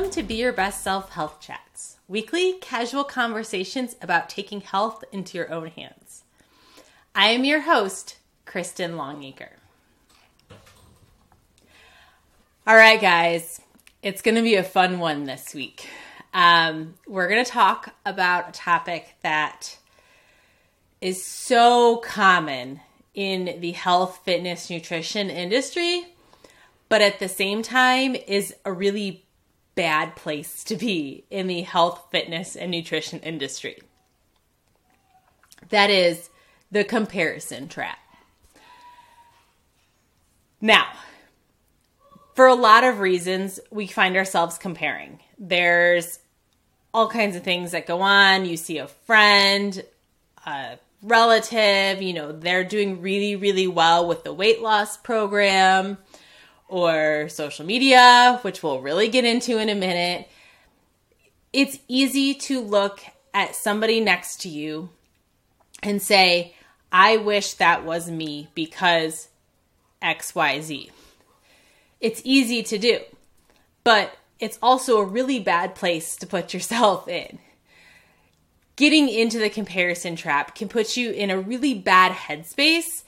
Welcome to Be Your Best Self Health Chats, weekly casual conversations about taking health into your own hands. I am your host, Kristen Longacre. All right, guys, it's going to be a fun one this week. Um, we're going to talk about a topic that is so common in the health, fitness, nutrition industry, but at the same time is a really bad place to be in the health, fitness, and nutrition industry. That is the comparison trap. Now, for a lot of reasons, we find ourselves comparing. There's all kinds of things that go on. You see a friend, a relative, you know, they're doing really, really well with the weight loss program or social media, which we'll really get into in a minute. It's easy to look at somebody next to you and say, I wish that was me because XYZ. It's easy to do, but it's also a really bad place to put yourself in. Getting into the comparison trap can put you in a really bad headspace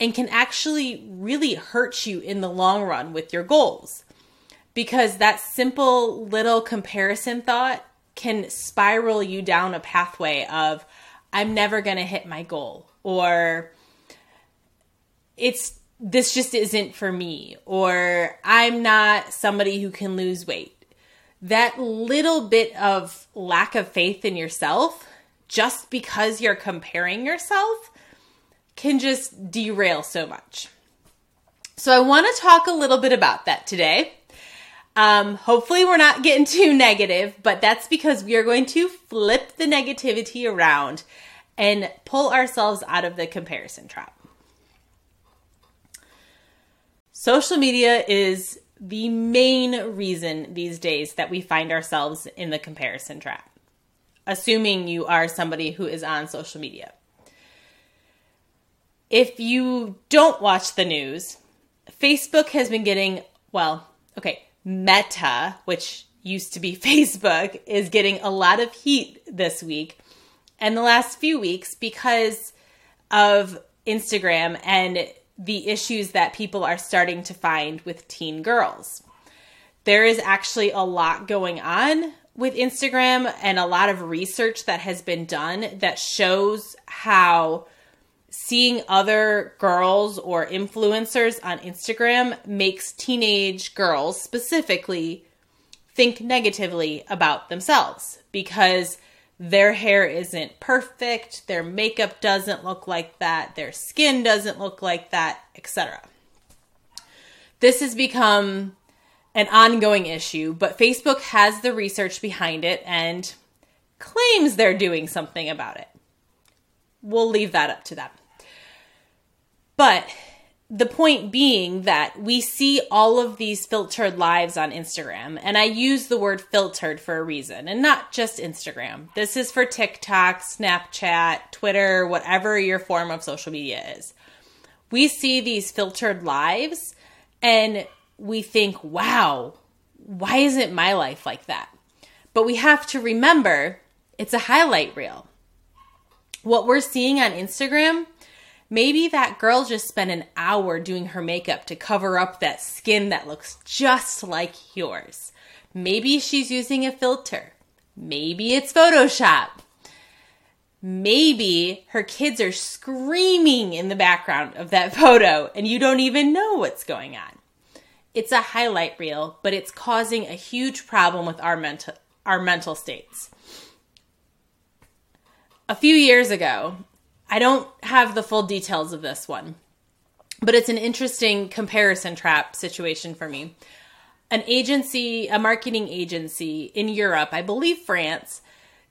and can actually really hurt you in the long run with your goals. Because that simple little comparison thought can spiral you down a pathway of, I'm never going to hit my goal, or it's this just isn't for me, or I'm not somebody who can lose weight that little bit of lack of faith in yourself just because you're comparing yourself can just derail so much. So, I want to talk a little bit about that today. Um, hopefully, we're not getting too negative, but that's because we are going to flip the negativity around and pull ourselves out of the comparison trap. Social media is the main reason these days that we find ourselves in the comparison trap, assuming you are somebody who is on social media. If you don't watch the news, Facebook has been getting, well, okay, Meta, which used to be Facebook, is getting a lot of heat this week and the last few weeks because of Instagram and the issues that people are starting to find with teen girls. There is actually a lot going on with Instagram and a lot of research that has been done that shows how seeing other girls or influencers on Instagram makes teenage girls specifically think negatively about themselves because their hair isn't perfect, their makeup doesn't look like that, their skin doesn't look like that, etc. This has become an ongoing issue, but Facebook has the research behind it and claims they're doing something about it. We'll leave that up to them. But the point being that we see all of these filtered lives on Instagram, and I use the word filtered for a reason, and not just Instagram. This is for TikTok, Snapchat, Twitter, whatever your form of social media is. We see these filtered lives and we think, wow, why isn't my life like that? But we have to remember it's a highlight reel. What we're seeing on Instagram Maybe that girl just spent an hour doing her makeup to cover up that skin that looks just like yours. Maybe she's using a filter. Maybe it's Photoshop. Maybe her kids are screaming in the background of that photo and you don't even know what's going on. It's a highlight reel, but it's causing a huge problem with our mental our mental states. A few years ago, I don't have the full details of this one, but it's an interesting comparison trap situation for me. An agency, a marketing agency in Europe, I believe France,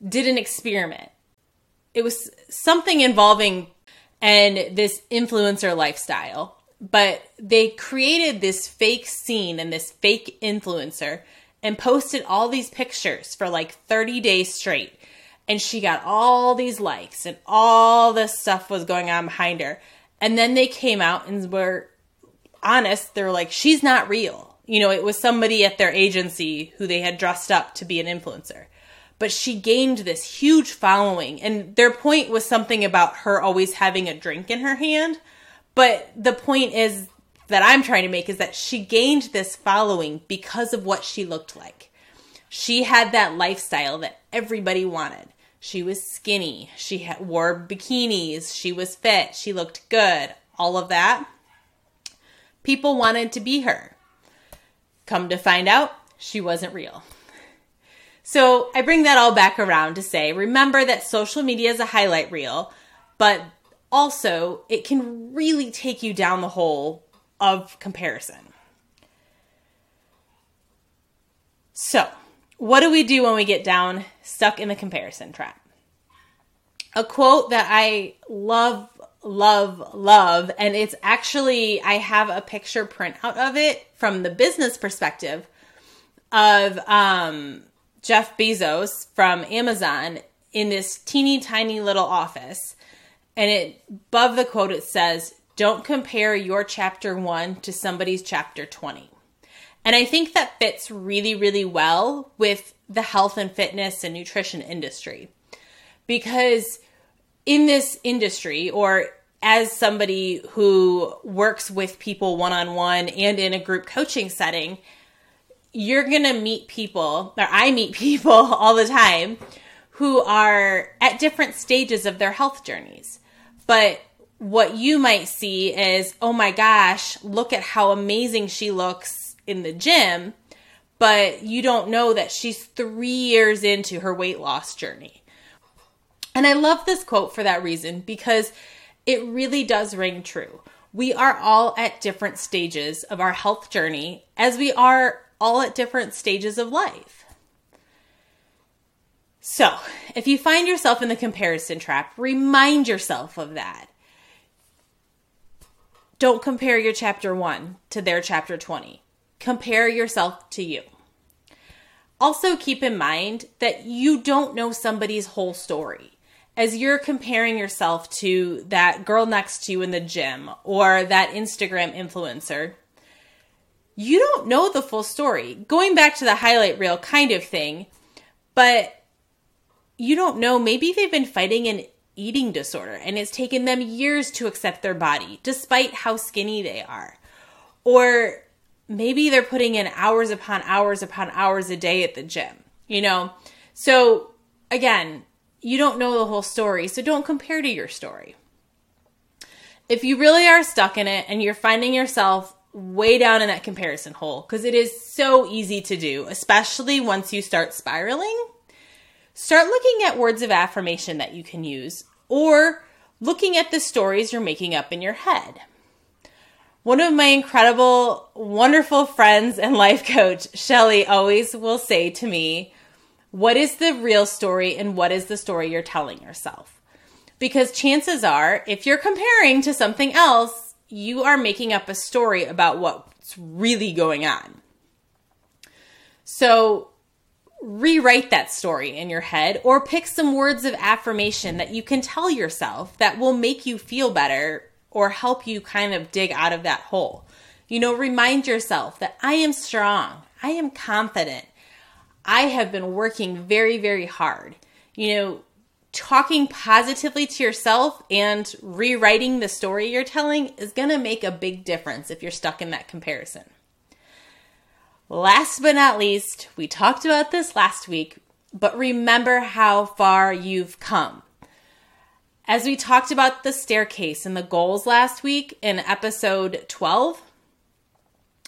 did an experiment. It was something involving and this influencer lifestyle, but they created this fake scene and this fake influencer and posted all these pictures for like 30 days straight and she got all these likes and all this stuff was going on behind her. And then they came out and were honest. They were like, she's not real. You know, it was somebody at their agency who they had dressed up to be an influencer. But she gained this huge following. And their point was something about her always having a drink in her hand. But the point is that I'm trying to make is that she gained this following because of what she looked like. She had that lifestyle that everybody wanted. She was skinny. She wore bikinis. She was fit. She looked good. All of that. People wanted to be her. Come to find out, she wasn't real. So I bring that all back around to say remember that social media is a highlight reel, but also it can really take you down the hole of comparison. So, what do we do when we get down stuck in the comparison trap? A quote that I love, love, love, and it's actually, I have a picture printout of it from the business perspective of um, Jeff Bezos from Amazon in this teeny tiny little office. And it above the quote it says, "Don't compare your chapter 1 to somebody's chapter 20." And I think that fits really really well with the health and fitness and nutrition industry. Because in this industry or as somebody who works with people one on one and in a group coaching setting, you're going to meet people, or I meet people all the time who are at different stages of their health journeys. But what you might see is, oh my gosh, look at how amazing she looks in the gym. But you don't know that she's three years into her weight loss journey. And I love this quote for that reason because it really does ring true. We are all at different stages of our health journey as we are all at different stages of life. So, if you find yourself in the comparison trap, remind yourself of that. Don't compare your chapter 1 to their chapter 20. Compare yourself to you. Also, keep in mind that you don't know somebody's whole story. As you're comparing yourself to that girl next to you in the gym or that Instagram influencer, you don't know the full story. Going back to the highlight reel kind of thing, but you don't know. Maybe they've been fighting an eating disorder and it's taken them years to accept their body, despite how skinny they are. Or maybe they're putting in hours upon hours upon hours a day at the gym, you know? So, again, you don't know the whole story, so don't compare to your story. If you really are stuck in it and you're finding yourself way down in that comparison hole because it is so easy to do, especially once you start spiraling. Start looking at words of affirmation that you can use or looking at the stories you're making up in your head. One of my incredible, wonderful friends and life coach, Shelly, always will say to me, What is the real story and what is the story you're telling yourself? Because chances are, if you're comparing to something else, you are making up a story about what's really going on. So rewrite that story in your head or pick some words of affirmation that you can tell yourself that will make you feel better or help you kind of dig out of that hole. You know, remind yourself that I am strong, I am confident, I have been working very, very hard. You know, talking positively to yourself and rewriting the story you're telling is going to make a big difference if you're stuck in that comparison. Last but not least, we talked about this last week, but remember how far you've come. As we talked about the staircase and the goals last week in episode 12,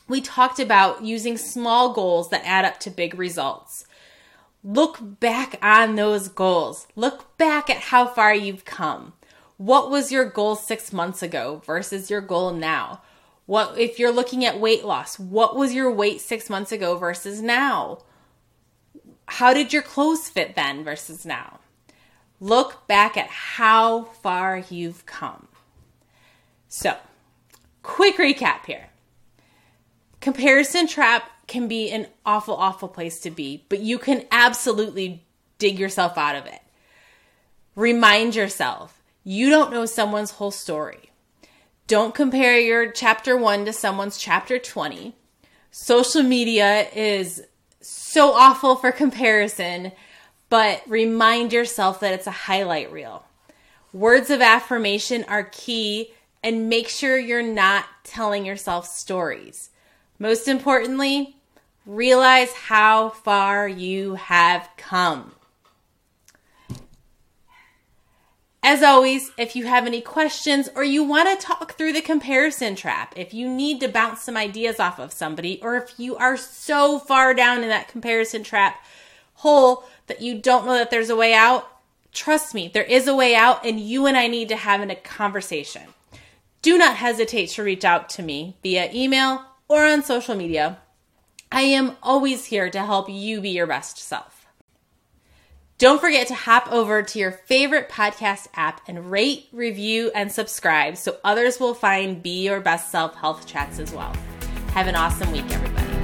we talked about using small goals that add up to big results. Look back on those goals. Look back at how far you've come. What was your goal six months ago versus your goal now? What if you're looking at weight loss? What was your weight six months ago versus now? How did your clothes fit then versus now? Look back at how far you've come. So, quick recap here. Comparison trap can be an awful, awful place to be, but you can absolutely dig yourself out of it. Remind yourself you don't know someone's whole story. Don't compare your chapter one to someone's chapter 20. Social media is so awful for comparison, but remind yourself that it's a highlight reel. Words of affirmation are key and make sure you're not telling yourself stories. Most importantly, realize how far you have come. As always, if you have any questions or you want to talk through the comparison trap, if you need to bounce some ideas off of somebody, or if you are so far down in that comparison trap hole that you don't know that there's a way out, trust me, there is a way out, and you and I need to have a conversation. Do not hesitate to reach out to me via email or on social media. I am always here to help you be your best self. Don't forget to hop over to your favorite podcast app and rate, review, and subscribe so others will find Be Your Best Self Health Chats as well. Have an awesome week, everybody.